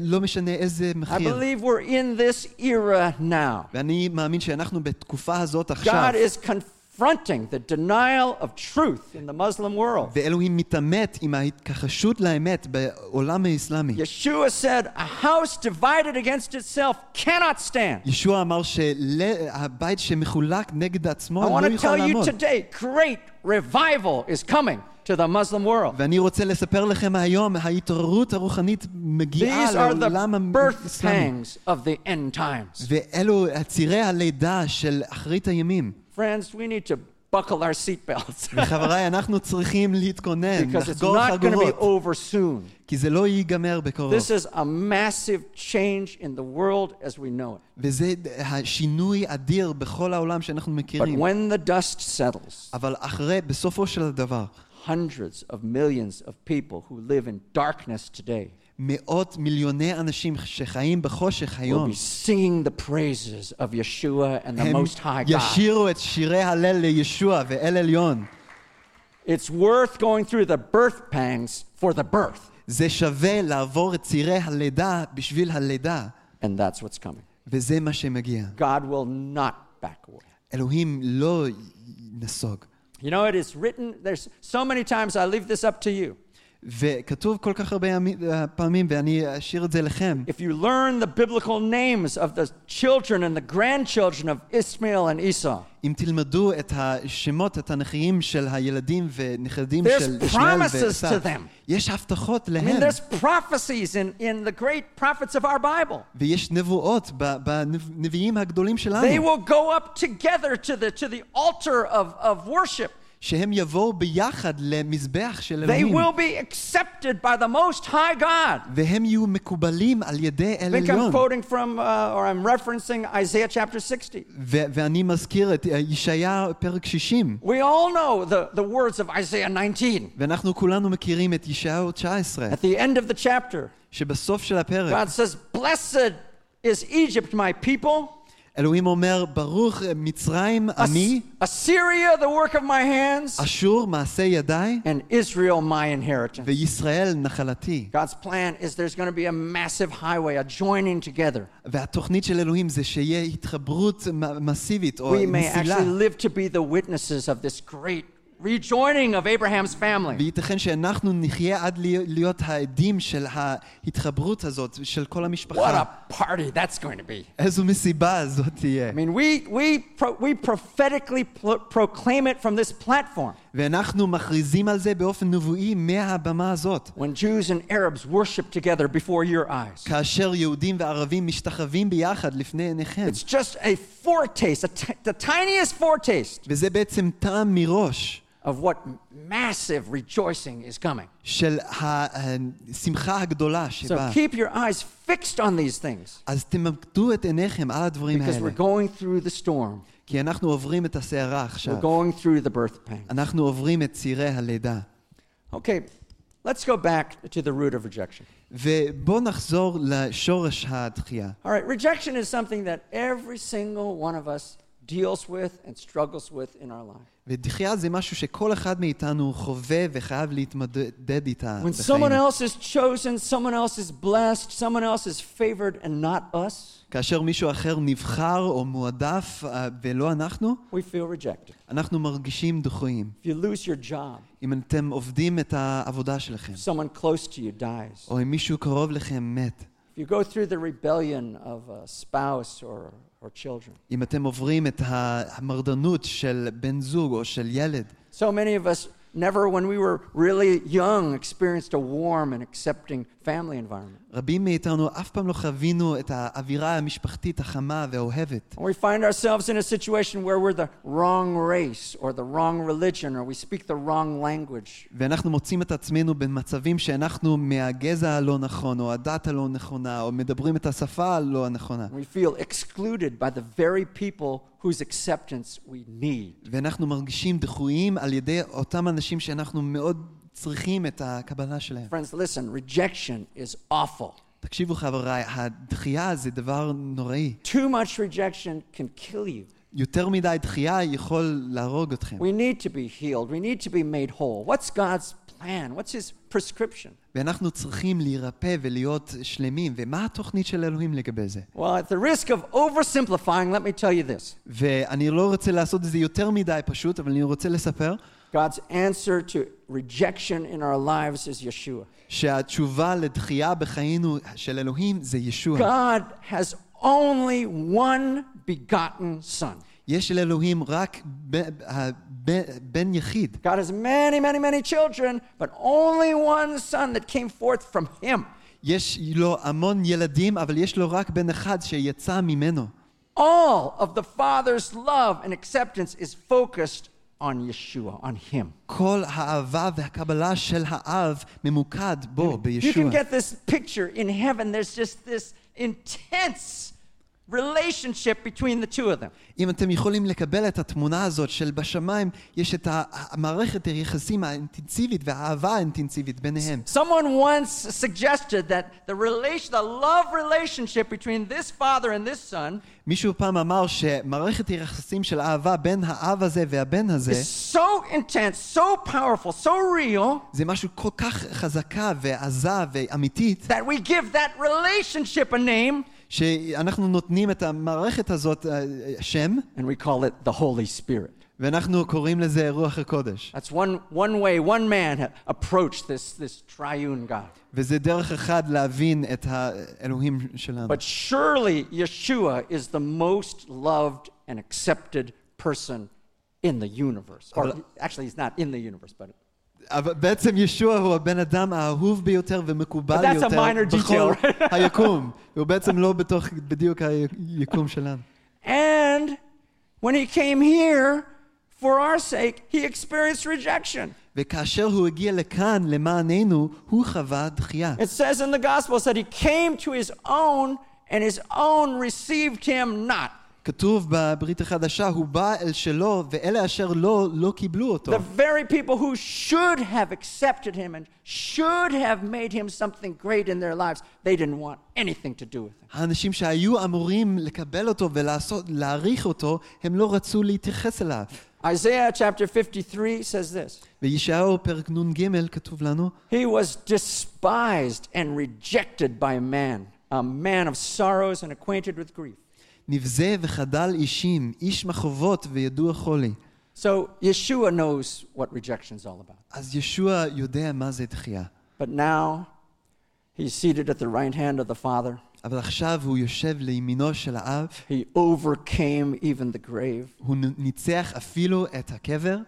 לא משנה איזה I מחיר. believe we're in this era now. ואני מאמין שאנחנו בתקופה הזאת God עכשיו, is confronting the denial of truth in the Muslim world. ואלוהים מתעמת עם ההתכחשות לאמת בעולם האסלאמי. Yeshua said, A house divided against itself cannot stand. ישוע אמר שהבית שמחולק נגד עצמו I לא want to יוכל tell you לעמוד. today, great revival is coming to the Muslim world. ואני רוצה לספר לכם היום, ההתעוררות הרוחנית מגיעה These are the לעולם birth האסלאמי. pangs of the end times. ואלו צירי הלידה של אחרית הימים. Friends, we need to buckle our seatbelts וחבריי, אנחנו צריכים להתכונן, because it's לחגור not going to be חגורות, over soon. כי זה לא ייגמר בקרוב. This is a massive change in the world as we know it. וזה השינוי אדיר בכל העולם שאנחנו But מכירים. when the dust settles, אבל אחרי, בסופו של הדבר, hundreds of millions of people who live in darkness today מאות מיליוני אנשים שחיים בחושך will היום, be singing the praises of Yeshua and the הם Most High God. ישירו את שירי הלל לישוע ואל עליון. It's worth going through the birth pangs for the birth. זה שווה לעבור את צירי הלידה בשביל הלידה, And that's what's coming. וזה מה שמגיע. God will not back away. אלוהים לא נסוג. You know, it is written, there's so many times I leave this up to you. וכתוב כל כך הרבה ימי- פעמים, ואני אשאיר את זה לכם, If you learn the biblical names of the children and the grandchildren of Ishmael and Esau, אם תלמדו את השמות התנ"כיים של הילדים ונכדים There's של ישמעאל promises ועשיו, to them. יש הבטחות I mean, להם, there's prophecies in, in the great prophets of our Bible. ויש נבואות ב- בנביאים הגדולים They שלנו, will go up together to the, to the altar of, of worship. שהם יבואו ביחד למזבח של They אלוהים, will be accepted by the Most High God. והם יהיו מקובלים על ידי I אל think I'm עליון. quoting from, uh, or I'm referencing Isaiah chapter 60. ו- ואני מזכיר את ישעיה פרק 60, We all know the, the words of Isaiah 19. ואנחנו כולנו מכירים את ישעיהו 19, At the end of the chapter, שבסוף של הפרק, God says, Blessed is Egypt, my people. אלוהים אומר, ברוך מצרים As- עמי, Assyria, the work of my hands, אשור מעשה ידיי, and Israel, my inheritance. וישראל נחלתי. God's plan is there's going to be a massive highway, a joining together. והתוכנית של אלוהים זה שיהיה התחברות מ- מסיבית או We may מסילה. actually live to be the witnesses of this great rejoining of Abraham's family. וייתכן שאנחנו נחיה עד לי- להיות העדים של ההתחברות הזאת, של כל What המשפחה. a party that's going to be. איזו מסיבה זאת תהיה. I mean, we, we, pro, we prophetically pro- proclaim it from this platform. ואנחנו מכריזים על זה באופן נבואי מהבמה הזאת. When Jews and Arabs worship together before your eyes. כאשר יהודים וערבים משתחווים ביחד לפני עיניכם. It's just a foretaste, a t- the tiniest foretaste וזה בעצם טעם מראש of what massive rejoicing is coming. של השמחה הגדולה So שבאה. keep your eyes fixed on these things אז תמקדו את עיניכם על הדברים because האלה. we're going through the storm. כי אנחנו עוברים את הסערה We're עכשיו. going through the birth pain. אנחנו עוברים את צירי הלידה. Okay, let's go back to the root of rejection. ובואו נחזור לשורש הדחייה. All right, rejection is something that every single one of us deals with and struggles with in our life. ודחייה זה משהו שכל אחד מאיתנו חווה וחייב להתמודד איתה When someone בחיים. else is chosen, someone else is blessed, someone else is favored and not us, כאשר מישהו אחר נבחר או מועדף אה, ולא אנחנו, we feel rejected. אנחנו מרגישים דחויים. If you lose your job, אם אתם עובדים את העבודה שלכם, if someone close to you dies, או אם מישהו קרוב לכם מת, if you go through the rebellion of a spouse or, or children, אם אתם עוברים את המרדנות של בן זוג או של ילד, so many of us never, when we were really young, experienced a warm and accepting family environment. רבים מאיתנו אף פעם לא חווינו את האווירה המשפחתית החמה והאוהבת. And we find ourselves in a situation where we're the wrong race or the wrong religion or we speak the wrong language. ואנחנו מוצאים את עצמנו במצבים שאנחנו מהגזע הלא נכון, או הדת הלא נכונה, או מדברים את השפה הלא הנכונה. We feel excluded by the very people whose acceptance we need. ואנחנו מרגישים דחויים על ידי אותם אנשים שאנחנו מאוד צריכים את הקבלה שלהם. Friends, listen, rejection is awful. תקשיבו חבריי, הדחייה זה דבר נוראי. Too much rejection can kill you. יותר מדי דחייה יכול להרוג אתכם. We need to be healed. We need to be made whole. What's God's plan? What's His prescription? ואנחנו צריכים להירפא ולהיות שלמים, ומה התוכנית של אלוהים לגבי זה? Well, at the risk of oversimplifying, let me tell you this ואני לא רוצה לעשות את זה יותר מדי פשוט, אבל אני רוצה לספר God's answer to rejection in our lives is Yeshua. שהתשובה לדחייה בחיינו של אלוהים זה ישוע. God has only one begotten Son. יש לאלוהים רק ב- ב- בן יחיד. God has many, many, many children, but only one Son that came forth from Him. יש לו המון ילדים, אבל יש לו רק בן אחד שיצא ממנו. All of the Father's love and acceptance is focused on Yeshua, on Him. כל האהבה והקבלה של האב ממוקד בו, You can בישוע. get this picture in heaven. There's just this intense relationship between the two of them. אם אתם יכולים לקבל את התמונה הזאת של בשמיים, יש את ה- המערכת היחסים האינטנסיבית והאהבה האינטנסיבית ביניהם. Someone once suggested that the relation, the love relationship between this father and this son מישהו פעם אמר שמערכת היחסים של אהבה בין האב הזה והבן הזה, is so intense, so powerful, so real זה משהו כל כך חזקה ועזה ואמיתית, that we give that relationship a name שאנחנו נותנים את המערכת הזאת אה, שם, and we call it the Holy Spirit. ואנחנו קוראים לזה רוח הקודש. That's one, one way, one man ha- approached this, this triune God. וזה דרך אחד להבין את האלוהים שלנו. But surely Yeshua is the most loved and accepted person in the universe. Or אבל- actually, he's not in the universe, but אבל בעצם ישוע הוא הבן אדם האהוב ביותר ומקובל But that's a יותר minor בכל detail, right? היקום. הוא בעצם לא בתוך בדיוק היקום שלנו. and when he came here, for our sake, he experienced rejection. וכאשר הוא הגיע לכאן למעננו, הוא חווה דחייה. It says in the Gospels that he came to his own, and his own received him not. כתוב בברית החדשה, הוא בא אל שלו, ואלה אשר לא, לא קיבלו אותו. The very people who should have accepted him and should have made him something great in their lives, they didn't want anything to do with him. האנשים שהיו אמורים לקבל אותו ולהעריך אותו, הם לא רצו להתייחס אליו. Isaiah chapter 53 says this בישעיהו פרק נ"ג כתוב לנו, He was despised and rejected by man, a man of sorrows and acquainted with grief. נבזה וחדל אישים, איש מחובות וידוע חולי. So Yeshua knows what rejection is all about. אז ישוע יודע מה זה דחייה. But now he's seated at the right hand of the Father. אבל עכשיו הוא יושב לימינו של האב, He overcame even the grave הוא נ- ניצח אפילו את הקבר,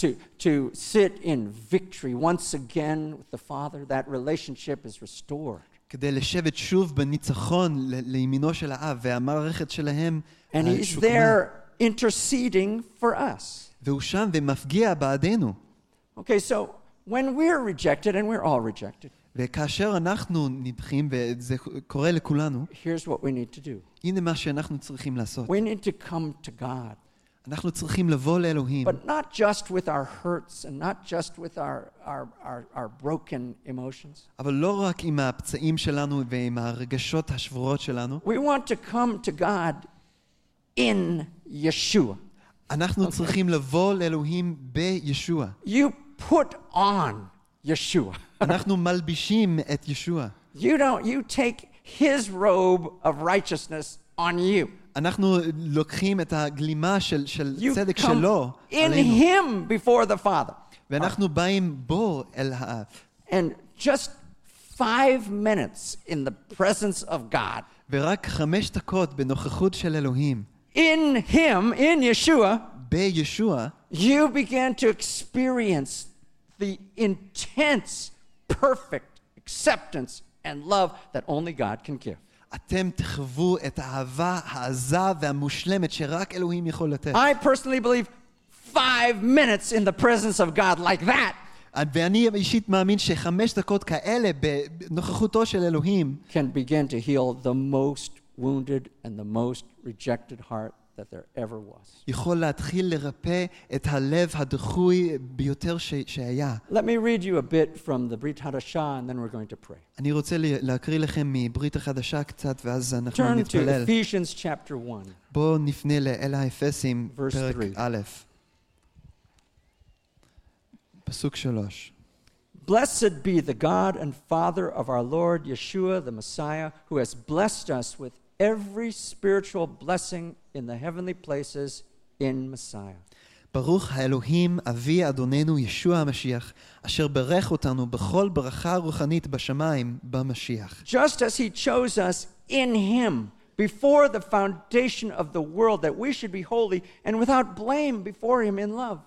to, to sit in victory once again with the Father. That relationship is restored. כדי לשבת שוב בניצחון ל- לימינו של האב, והמערכת שלהם And אה, he's שוקמה. there interceding for us. והוא שם ומפגיע בעדנו. Okay, so when we're rejected, and we're all rejected, וכאשר אנחנו נדחים, וזה קורה לכולנו, here's what we need to do הנה מה שאנחנו צריכים לעשות. we need to come to God, אנחנו צריכים לבוא לאלוהים, but not just with our hurts and not just with our, our, our, our broken emotions. אבל לא רק עם הפצעים שלנו ועם הרגשות השבורות שלנו, We want to come to God in Yeshua. אנחנו צריכים לבוא לאלוהים בישוע. You put on Yeshua. אנחנו מלבישים את ישוע. You don't, you take his robe of righteousness on you. אנחנו לוקחים את הגלימה של, של You צדק come שלו in עלינו, him before the Father. ואנחנו באים בו אל האב. And just five minutes in the presence of God, ורק חמש דקות בנוכחות של אלוהים, in Him, in Yeshua, בישוע, you begin to experience the intense, perfect acceptance and love that only God can give. אתם תחוו את האהבה העזה והמושלמת שרק אלוהים יכול לתת. I personally believe five minutes in the presence of God like that ואני אישית מאמין שחמש דקות כאלה בנוכחותו של אלוהים can begin to heal the most wounded and the most rejected heart that there ever was. יכול להתחיל לרפא את הלב הדחוי ביותר ש- שהיה. Let me read you a bit from the Brit Hadashah and then we're going to pray. אני רוצה ל- להקריא לכם מברית החדשה קצת ואז אנחנו Turn to נתפלל. Ephesians chapter 1. בואו נפנה לאל האפסים, Verse פרק three. א', פסוק שלוש. Blessed be the God and Father of our Lord Yeshua, the Messiah, who has blessed us with every spiritual blessing in the heavenly places in Messiah. ברוך האלוהים אבי אדוננו ישוע המשיח, אשר ברך אותנו בכל ברכה רוחנית בשמיים במשיח. Just as he chose us in him before the foundation of the world, that we should be holy and without blame before him in love.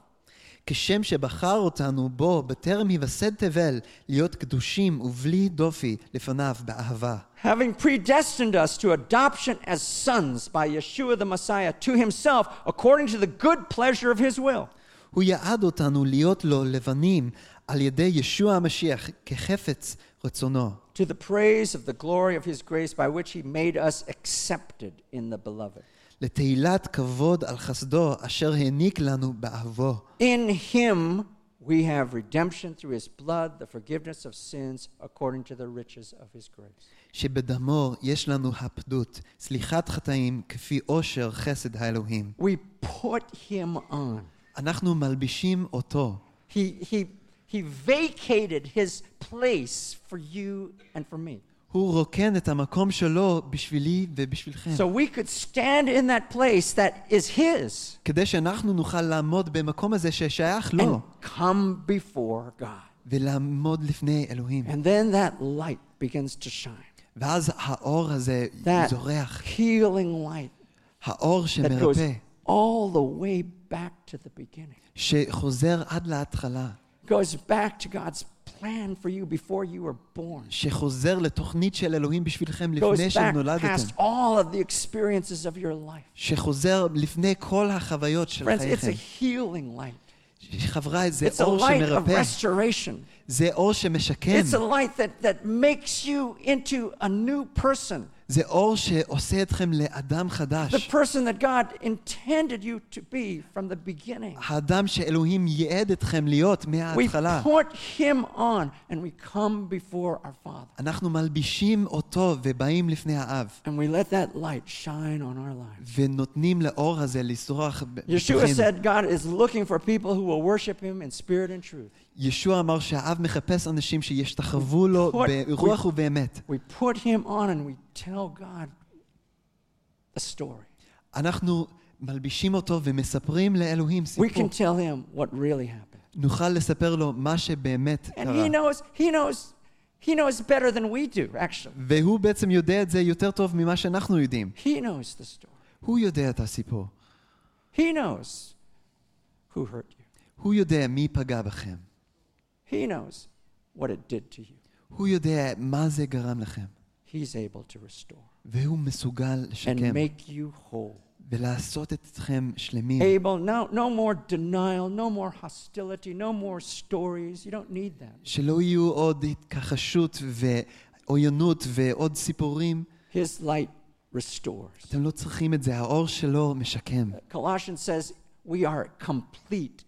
כשם שבחר אותנו בו בטרם היווסד תבל, להיות קדושים ובלי דופי לפניו באהבה. having predestined us to adoption as sons by Yeshua the Messiah to himself according to the good pleasure of his will. הוא יעד אותנו להיות לו לבנים על ידי ישוע המשיח כחפץ רצונו, To the praise of the glory of his grace by which he made us accepted in the beloved. לתהילת כבוד על חסדו אשר העניק לנו באהבו. In him we have redemption through his blood, the forgiveness of sins according to the riches of his grace. שבדמו יש לנו הפדות, סליחת חטאים כפי עושר חסד האלוהים. We put him on. אנחנו מלבישים אותו. He, he, he vacated his place for you and for me. הוא רוקן את המקום שלו בשבילי ובשבילכם. So we could stand in that place that is his כדי שאנחנו נוכל לעמוד במקום הזה ששייך and לו, come before God. ולעמוד לפני אלוהים. And then that light begins to shine. ואז האור הזה That זורח, healing light האור that goes שמרפא, all the way back to the beginning. שחוזר עד להתחלה, Goes back to God's plan for you before you were born. שחוזר לתוכנית של אלוהים בשבילכם Goes לפני back שנולדתם, past all of the experiences of your life. שחוזר לפני כל החוויות של Friends, it's a חייכם. healing light. חבריי, זה It's a אור light of שמרפא, restoration. זה אור שמשקם, It's a light that, that makes you into a new person. זה אור שעושה אתכם לאדם The חדש. person that God intended you to be from the beginning. האדם שאלוהים ייעד אתכם להיות We מההתחלה. put him on and we come before our Father. אנחנו מלבישים אותו ובאים לפני האב, And we let that light shine on our lives. ונותנים לאור הזה לשרוח ב- Yeshua בתוכנו. said God is looking for people who will worship him in spirit and truth. ישוע אמר שהאב מחפש אנשים שישתחוו לו ברוח ובאמת. We put him on and we tell God the story. אנחנו מלבישים אותו ומספרים לאלוהים We סיפור. can tell him what really happened. נוכל לספר לו מה שבאמת And קרה. he knows, he knows, he knows better than we do, actually. והוא בעצם יודע את זה יותר טוב ממה שאנחנו יודעים. He knows the story. הוא יודע את הסיפור. He knows who hurt you. הוא יודע מי פגע בכם. He knows what it did to you. הוא יודע מה זה גרם לכם. He's able to restore והוא מסוגל and לשקם make you whole. ולעשות אתכם שלמים. Able, no, no more denial, no more hostility, no more stories. You don't need that. שלא יהיו עוד התכחשות ועוינות ועוד סיפורים. His light restores. אתם לא צריכים את זה, האור שלו משקם. Colossians says we are complete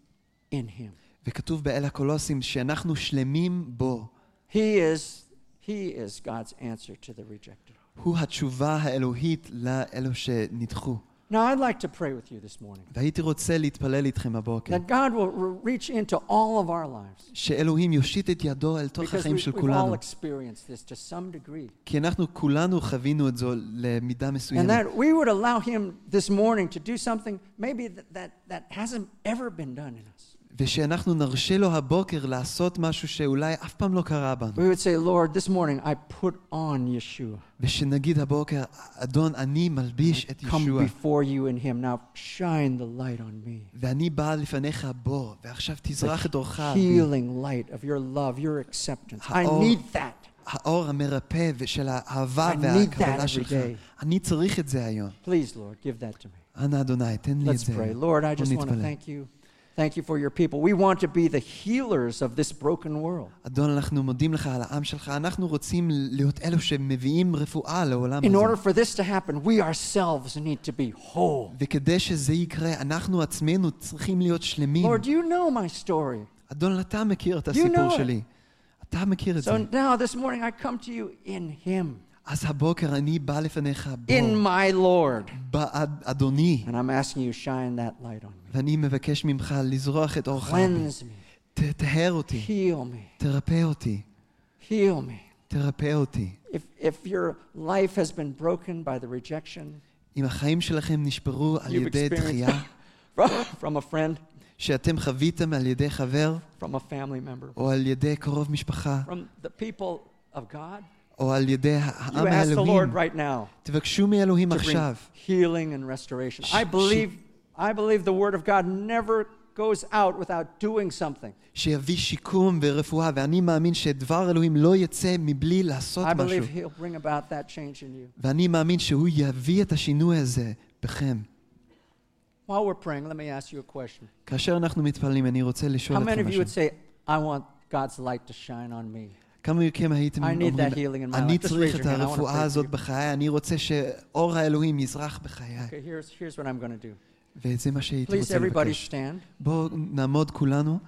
in him. וכתוב באל הקולוסים שאנחנו שלמים בו. He is, he is God's answer to the rejected heart. הוא התשובה האלוהית לאלו שנדחו. Now, I'd like to pray with you this morning והייתי רוצה להתפלל איתכם הבוקר, that God will re- reach into all of our lives. שאלוהים יושיט את ידו אל תוך Because החיים we, של we've all כולנו. experienced this to some degree. כי אנחנו כולנו חווינו את זו למידה And מסוימת. that we would allow Him this morning to do something maybe that, that, that hasn't ever been done in us. ושאנחנו נרשה לו הבוקר לעשות משהו שאולי אף פעם לא קרה בנו. We would say, Lord, this morning I put on Yeshua. ושנגיד הבוקר, אדון, אני מלביש את Come ישוע, before you in him. Now shine the light on me. ואני בא לפניך בוא, ועכשיו תזרח את אורך על בי. Healing light of your love, your acceptance. I האור- need that. האור המרפא ושל האהבה והקבלה שלך. אני צריך את זה היום. Please, Lord, give that to me. אנא אדוני, תן לי את Let's זה. pray. Lord, I בוא just want to נתפלל. thank you. Thank you for your people. We want to be the healers of this broken world. אדון, אנחנו מודים לך על העם שלך. אנחנו רוצים להיות אלו שמביאים רפואה לעולם In order הזה. for this to happen, we ourselves need to be whole. וכדי שזה יקרה, אנחנו עצמנו צריכים להיות שלמים. Lord, you know my story. אדון, אתה מכיר את know הסיפור it. שלי. אתה מכיר את זה. So now this morning I come to you in Him, אז הבוקר אני בא לפניך in בוא, my Lord. בעד אדוני, And I'm asking you, shine that light on me. ואני מבקש ממך לזרוח את אורך בי. Cleanse me. תטהר אותי, Heal me. תרפא אותי, Heal me. תרפא אותי. If, if your life has been broken by the rejection אם החיים שלכם נשברו על you've ידי experienced דחייה, from, from a friend, שאתם חוויתם על ידי חבר, from a family member, או על ידי קרוב משפחה, from the people of God, או על ידי you העם ask the האלוהים, Lord right now תבקשו מאלוהים to bring עכשיו, healing and restoration. Sh- I sh- believe, I believe the Word of God never goes out without doing something. שיביא שיקום ורפואה, ואני מאמין שדבר אלוהים לא יצא מבלי לעשות I משהו. believe He'll bring about that change in you. ואני מאמין שהוא יביא את השינוי הזה בכם. While we're praying, let me ask you a question. כאשר אנחנו מתפללים, אני רוצה לשאול How many אתכם of you משהו. would say, I want God's light to shine on me? כמה מכם הייתם אומרים, אני צריך את הרפואה הזאת you." בחיי, אני רוצה שאור האלוהים יזרח בחיי. וזה מה שהייתי רוצה לבקש. בואו נעמוד כולנו,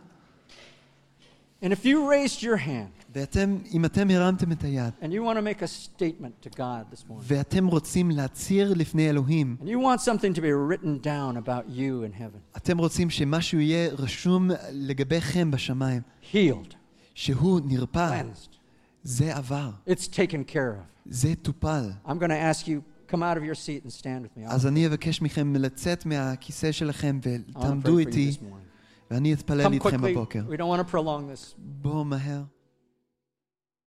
And if you raised your hand ואתם, אם אתם הרמתם את היד, and you want to make a statement to God this morning, ואתם רוצים להצהיר לפני אלוהים, and you want something to be written down about you in heaven, אתם רוצים שמשהו יהיה רשום לגביכם בשמיים, healed, שהוא נרפא, cleansed, זה עבר, it's taken care of. זה טופל. I'm going to ask you, come out of your seat and stand with me. I אז אני אבקש מכם לצאת מהכיסא שלכם want to ותעמדו pray for you איתי, this morning. ואני אתפלל Come איתכם quickly. בבוקר. We don't want to prolong this. בואו מהר.